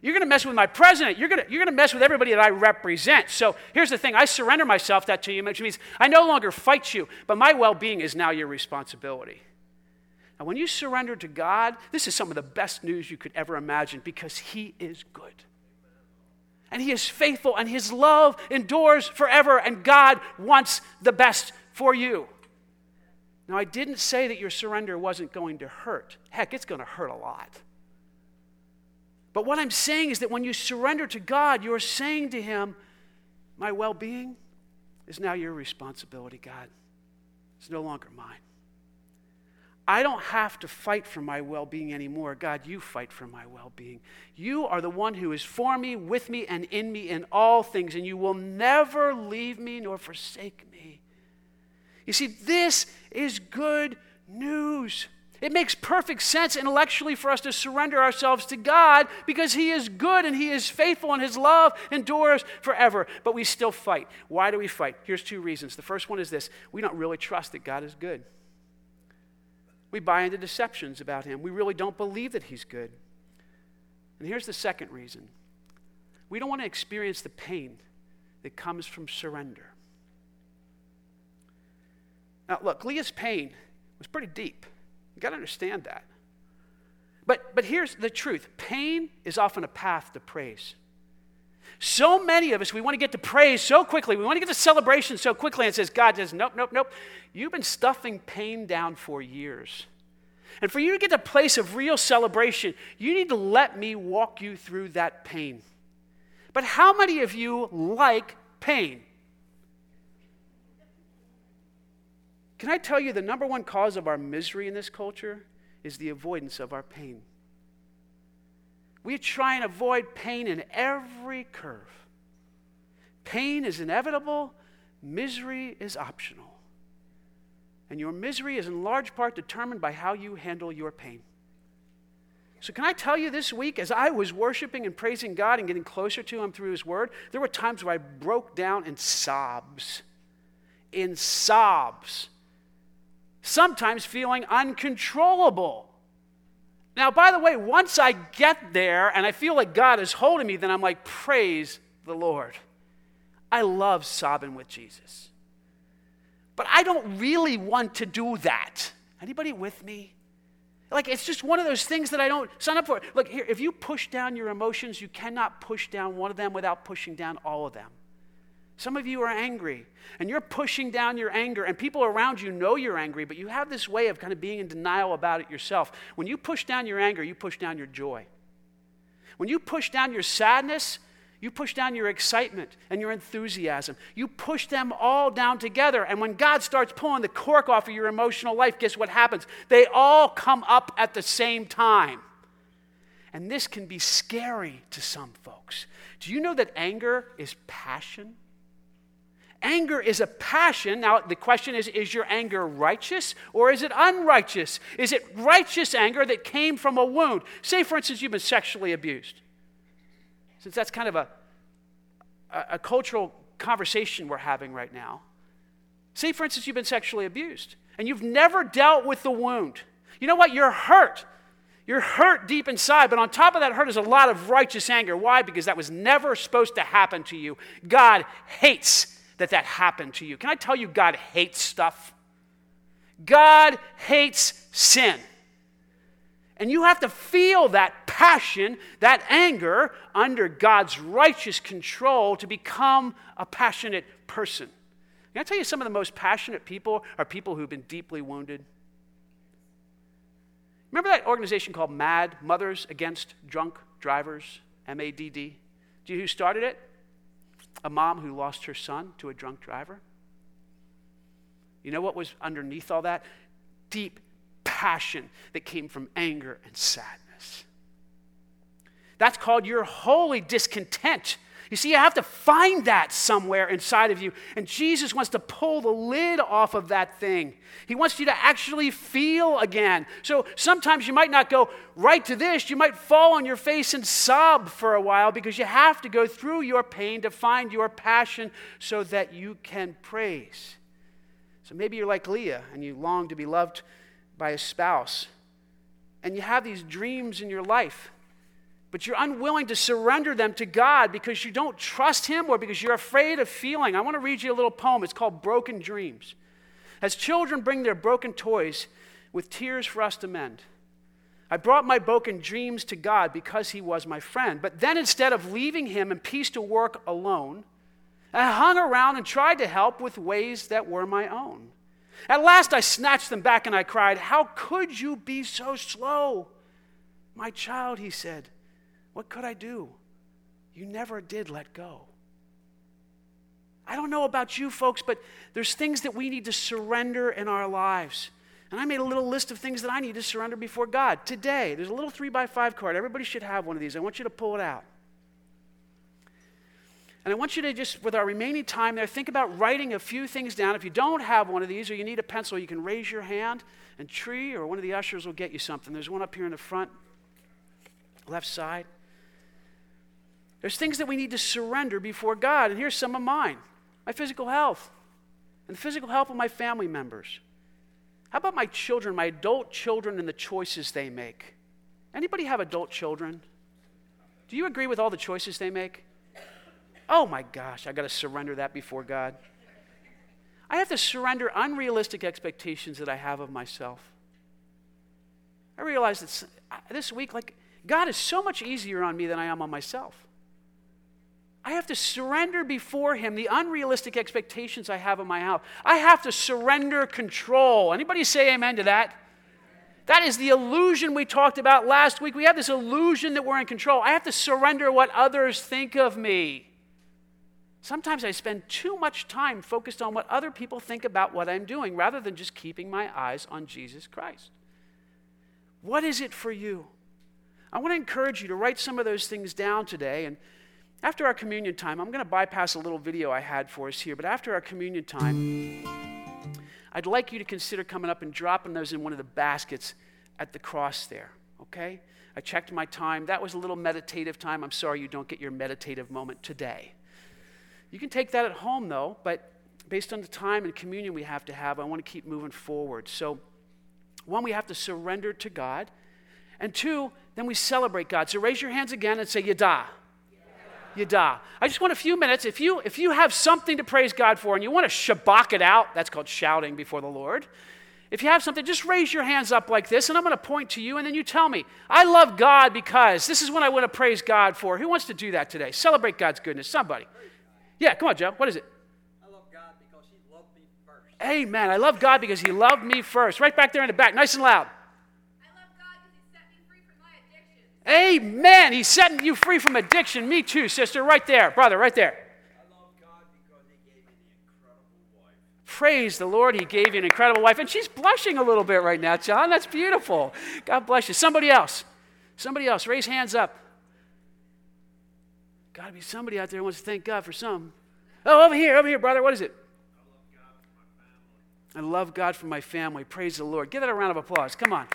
You're going to mess with my president. You're going, to, you're going to mess with everybody that I represent. So here's the thing I surrender myself that to you, which means I no longer fight you, but my well being is now your responsibility. And when you surrender to God, this is some of the best news you could ever imagine because He is good. And He is faithful, and His love endures forever, and God wants the best for you. Now, I didn't say that your surrender wasn't going to hurt. Heck, it's going to hurt a lot. But what I'm saying is that when you surrender to God, you're saying to Him, My well being is now your responsibility, God. It's no longer mine. I don't have to fight for my well being anymore. God, you fight for my well being. You are the one who is for me, with me, and in me in all things, and you will never leave me nor forsake me. You see, this is good news. It makes perfect sense intellectually for us to surrender ourselves to God because He is good and He is faithful and His love endures forever. But we still fight. Why do we fight? Here's two reasons. The first one is this we don't really trust that God is good. We buy into deceptions about him. We really don't believe that he's good. And here's the second reason we don't want to experience the pain that comes from surrender. Now, look, Leah's pain was pretty deep. You got to understand that. But, but here's the truth pain is often a path to praise. So many of us, we want to get to praise so quickly. We want to get to celebration so quickly. And says, God says, nope, nope, nope. You've been stuffing pain down for years. And for you to get to a place of real celebration, you need to let me walk you through that pain. But how many of you like pain? Can I tell you the number one cause of our misery in this culture is the avoidance of our pain? We try and avoid pain in every curve. Pain is inevitable, misery is optional. And your misery is in large part determined by how you handle your pain. So, can I tell you this week, as I was worshiping and praising God and getting closer to Him through His Word, there were times where I broke down in sobs. In sobs. Sometimes feeling uncontrollable. Now, by the way, once I get there and I feel like God is holding me, then I'm like, praise the Lord. I love sobbing with Jesus. But I don't really want to do that. Anybody with me? Like, it's just one of those things that I don't sign up for. Look, here, if you push down your emotions, you cannot push down one of them without pushing down all of them. Some of you are angry, and you're pushing down your anger, and people around you know you're angry, but you have this way of kind of being in denial about it yourself. When you push down your anger, you push down your joy. When you push down your sadness, you push down your excitement and your enthusiasm. You push them all down together. And when God starts pulling the cork off of your emotional life, guess what happens? They all come up at the same time. And this can be scary to some folks. Do you know that anger is passion? Anger is a passion. Now, the question is is your anger righteous or is it unrighteous? Is it righteous anger that came from a wound? Say, for instance, you've been sexually abused. Since that's kind of a, a, a cultural conversation we're having right now. Say, for instance, you've been sexually abused and you've never dealt with the wound. You know what? You're hurt. You're hurt deep inside, but on top of that hurt is a lot of righteous anger. Why? Because that was never supposed to happen to you. God hates that that happened to you. Can I tell you, God hates stuff? God hates sin. And you have to feel that passion, that anger, under God's righteous control to become a passionate person. Can I tell you, some of the most passionate people are people who've been deeply wounded? Remember that organization called MADD, Mothers Against Drunk Drivers, M A D D? Do you know who started it? A mom who lost her son to a drunk driver? You know what was underneath all that? Deep passion that came from anger and sadness. That's called your holy discontent you see, you have to find that somewhere inside of you. And Jesus wants to pull the lid off of that thing. He wants you to actually feel again. So sometimes you might not go right to this. You might fall on your face and sob for a while because you have to go through your pain to find your passion so that you can praise. So maybe you're like Leah and you long to be loved by a spouse. And you have these dreams in your life but you're unwilling to surrender them to God because you don't trust Him or because you're afraid of feeling. I want to read you a little poem. It's called Broken Dreams. As children bring their broken toys with tears for us to mend, I brought my broken dreams to God because He was my friend. But then instead of leaving Him in peace to work alone, I hung around and tried to help with ways that were my own. At last I snatched them back and I cried, How could you be so slow? My child, he said. What could I do? You never did let go. I don't know about you folks, but there's things that we need to surrender in our lives. And I made a little list of things that I need to surrender before God today. There's a little three by five card. Everybody should have one of these. I want you to pull it out. And I want you to just, with our remaining time there, think about writing a few things down. If you don't have one of these or you need a pencil, you can raise your hand, and Tree or one of the ushers will get you something. There's one up here in the front, left side. There's things that we need to surrender before God. And here's some of mine my physical health and the physical health of my family members. How about my children, my adult children, and the choices they make? Anybody have adult children? Do you agree with all the choices they make? Oh my gosh, I got to surrender that before God. I have to surrender unrealistic expectations that I have of myself. I realize that this week, like, God is so much easier on me than I am on myself. I have to surrender before him the unrealistic expectations I have of my house. I have to surrender control. Anybody say amen to that? That is the illusion we talked about last week. We have this illusion that we're in control. I have to surrender what others think of me. Sometimes I spend too much time focused on what other people think about what I'm doing rather than just keeping my eyes on Jesus Christ. What is it for you? I want to encourage you to write some of those things down today and after our communion time, I'm going to bypass a little video I had for us here, but after our communion time, I'd like you to consider coming up and dropping those in one of the baskets at the cross there, okay? I checked my time. That was a little meditative time. I'm sorry you don't get your meditative moment today. You can take that at home, though, but based on the time and communion we have to have, I want to keep moving forward. So, one, we have to surrender to God. And two, then we celebrate God. So raise your hands again and say, Yada. I just want a few minutes. If you, if you have something to praise God for and you want to shabach it out, that's called shouting before the Lord. If you have something, just raise your hands up like this, and I'm going to point to you, and then you tell me, I love God because this is what I want to praise God for. Who wants to do that today? Celebrate God's goodness. Somebody. Yeah, come on, Joe. What is it? I love God because He loved me first. Amen. I love God because He loved me first. Right back there in the back, nice and loud. Amen. He's setting you free from addiction. Me too, sister. Right there. Brother, right there. Praise the Lord, He gave you an incredible wife. And she's blushing a little bit right now, John. That's beautiful. God bless you. Somebody else. Somebody else, raise hands up. Got to be somebody out there who wants to thank God for some. Oh, over here, over here, brother. What is it? I love God for my family. Praise the Lord. Give that a round of applause. Come on.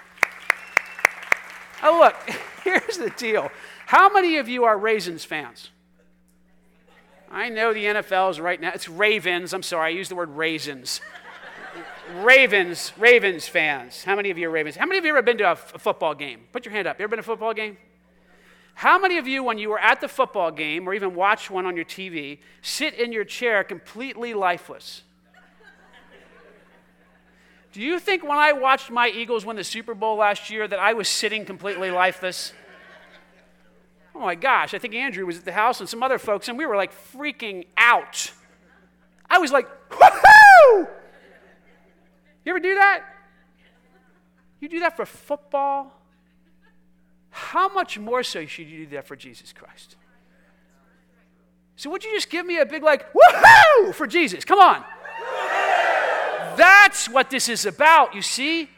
Oh, look, here's the deal. How many of you are Raisins fans? I know the NFL is right now. It's Ravens. I'm sorry, I used the word raisins. Ravens, Ravens fans. How many of you are Ravens? How many of you ever been to a, f- a football game? Put your hand up. You ever been to a football game? How many of you, when you were at the football game or even watched one on your TV, sit in your chair completely lifeless? Do you think when I watched my Eagles win the Super Bowl last year that I was sitting completely lifeless? Oh my gosh, I think Andrew was at the house and some other folks, and we were like freaking out. I was like, woohoo! You ever do that? You do that for football? How much more so should you do that for Jesus Christ? So, would you just give me a big, like, woohoo for Jesus? Come on. That's what this is about, you see?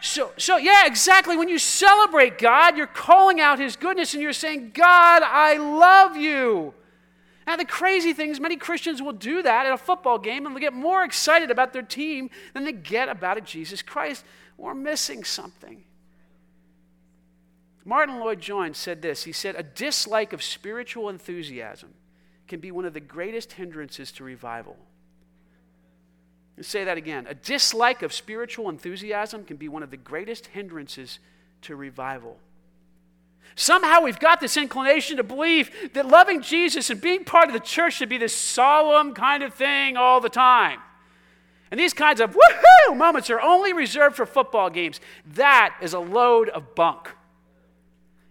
So, so, yeah, exactly. When you celebrate God, you're calling out His goodness and you're saying, God, I love you. Now, the crazy thing is, many Christians will do that at a football game and they'll get more excited about their team than they get about Jesus Christ. We're missing something. Martyn Lloyd-Jones said this He said, A dislike of spiritual enthusiasm can be one of the greatest hindrances to revival. Say that again. A dislike of spiritual enthusiasm can be one of the greatest hindrances to revival. Somehow we've got this inclination to believe that loving Jesus and being part of the church should be this solemn kind of thing all the time. And these kinds of woohoo moments are only reserved for football games. That is a load of bunk.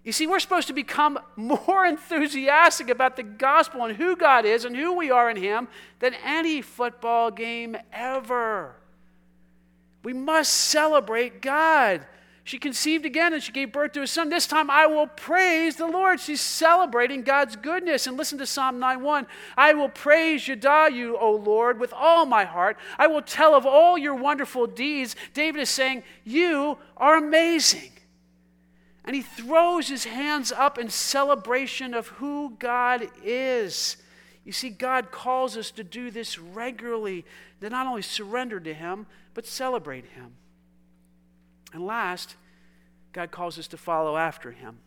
You see, we're supposed to become more enthusiastic about the gospel and who God is and who we are in Him than any football game ever. We must celebrate God. She conceived again and she gave birth to a son. This time I will praise the Lord. She's celebrating God's goodness. And listen to Psalm 9:1. I will praise Yada you, O Lord, with all my heart. I will tell of all your wonderful deeds. David is saying, You are amazing. And he throws his hands up in celebration of who God is. You see, God calls us to do this regularly, to not only surrender to him, but celebrate him. And last, God calls us to follow after him.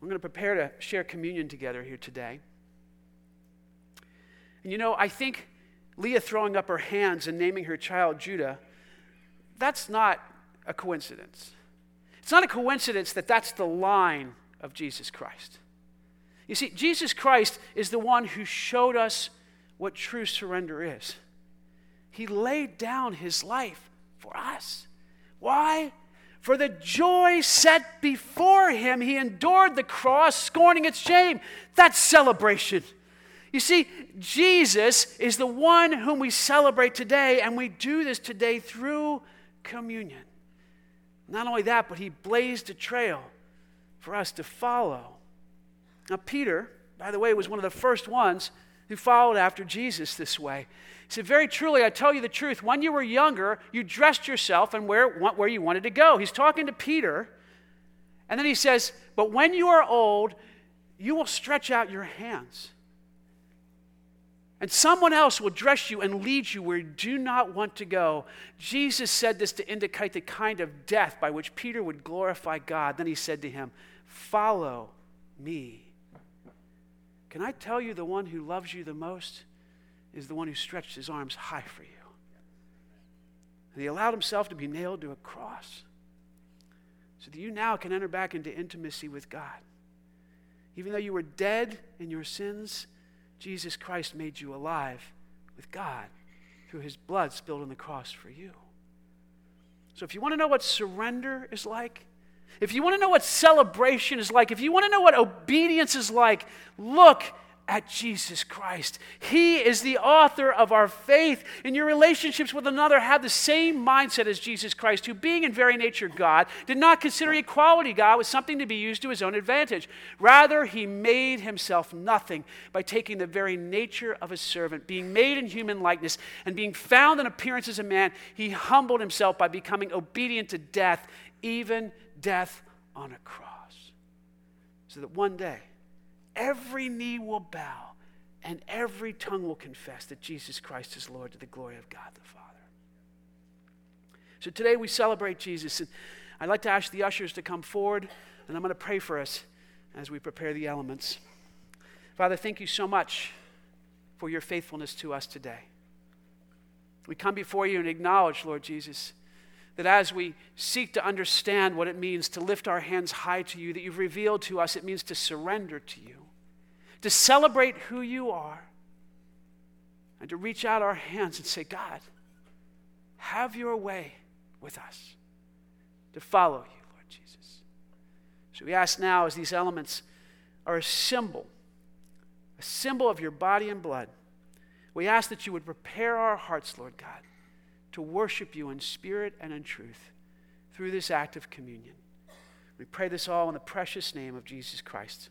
We're going to prepare to share communion together here today. And you know, I think Leah throwing up her hands and naming her child Judah, that's not a coincidence. It's not a coincidence that that's the line of Jesus Christ. You see, Jesus Christ is the one who showed us what true surrender is. He laid down his life for us. Why? For the joy set before him, he endured the cross, scorning its shame. That's celebration. You see, Jesus is the one whom we celebrate today, and we do this today through communion. Not only that, but he blazed a trail for us to follow. Now, Peter, by the way, was one of the first ones who followed after Jesus this way. He said, Very truly, I tell you the truth. When you were younger, you dressed yourself and where, where you wanted to go. He's talking to Peter. And then he says, But when you are old, you will stretch out your hands and someone else will dress you and lead you where you do not want to go. Jesus said this to indicate the kind of death by which Peter would glorify God. Then he said to him, Follow me. Can I tell you the one who loves you the most is the one who stretched his arms high for you? And he allowed himself to be nailed to a cross so that you now can enter back into intimacy with God. Even though you were dead in your sins, Jesus Christ made you alive with God through his blood spilled on the cross for you. So if you want to know what surrender is like, if you want to know what celebration is like, if you want to know what obedience is like, look at Jesus Christ. He is the author of our faith. In your relationships with another, have the same mindset as Jesus Christ, who, being in very nature God, did not consider equality God was something to be used to his own advantage. Rather, he made himself nothing by taking the very nature of a servant, being made in human likeness, and being found in appearance as a man, he humbled himself by becoming obedient to death, even death on a cross. so that one day every knee will bow and every tongue will confess that Jesus Christ is Lord to the glory of God the Father. So today we celebrate Jesus. And I'd like to ask the ushers to come forward, and I'm going to pray for us as we prepare the elements. Father, thank you so much for your faithfulness to us today. We come before you and acknowledge, Lord Jesus, that as we seek to understand what it means to lift our hands high to you, that you've revealed to us it means to surrender to you, to celebrate who you are, and to reach out our hands and say, God, have your way with us, to follow you, Lord Jesus. So we ask now, as these elements are a symbol, a symbol of your body and blood, we ask that you would prepare our hearts, Lord God, to worship you in spirit and in truth through this act of communion. We pray this all in the precious name of Jesus Christ.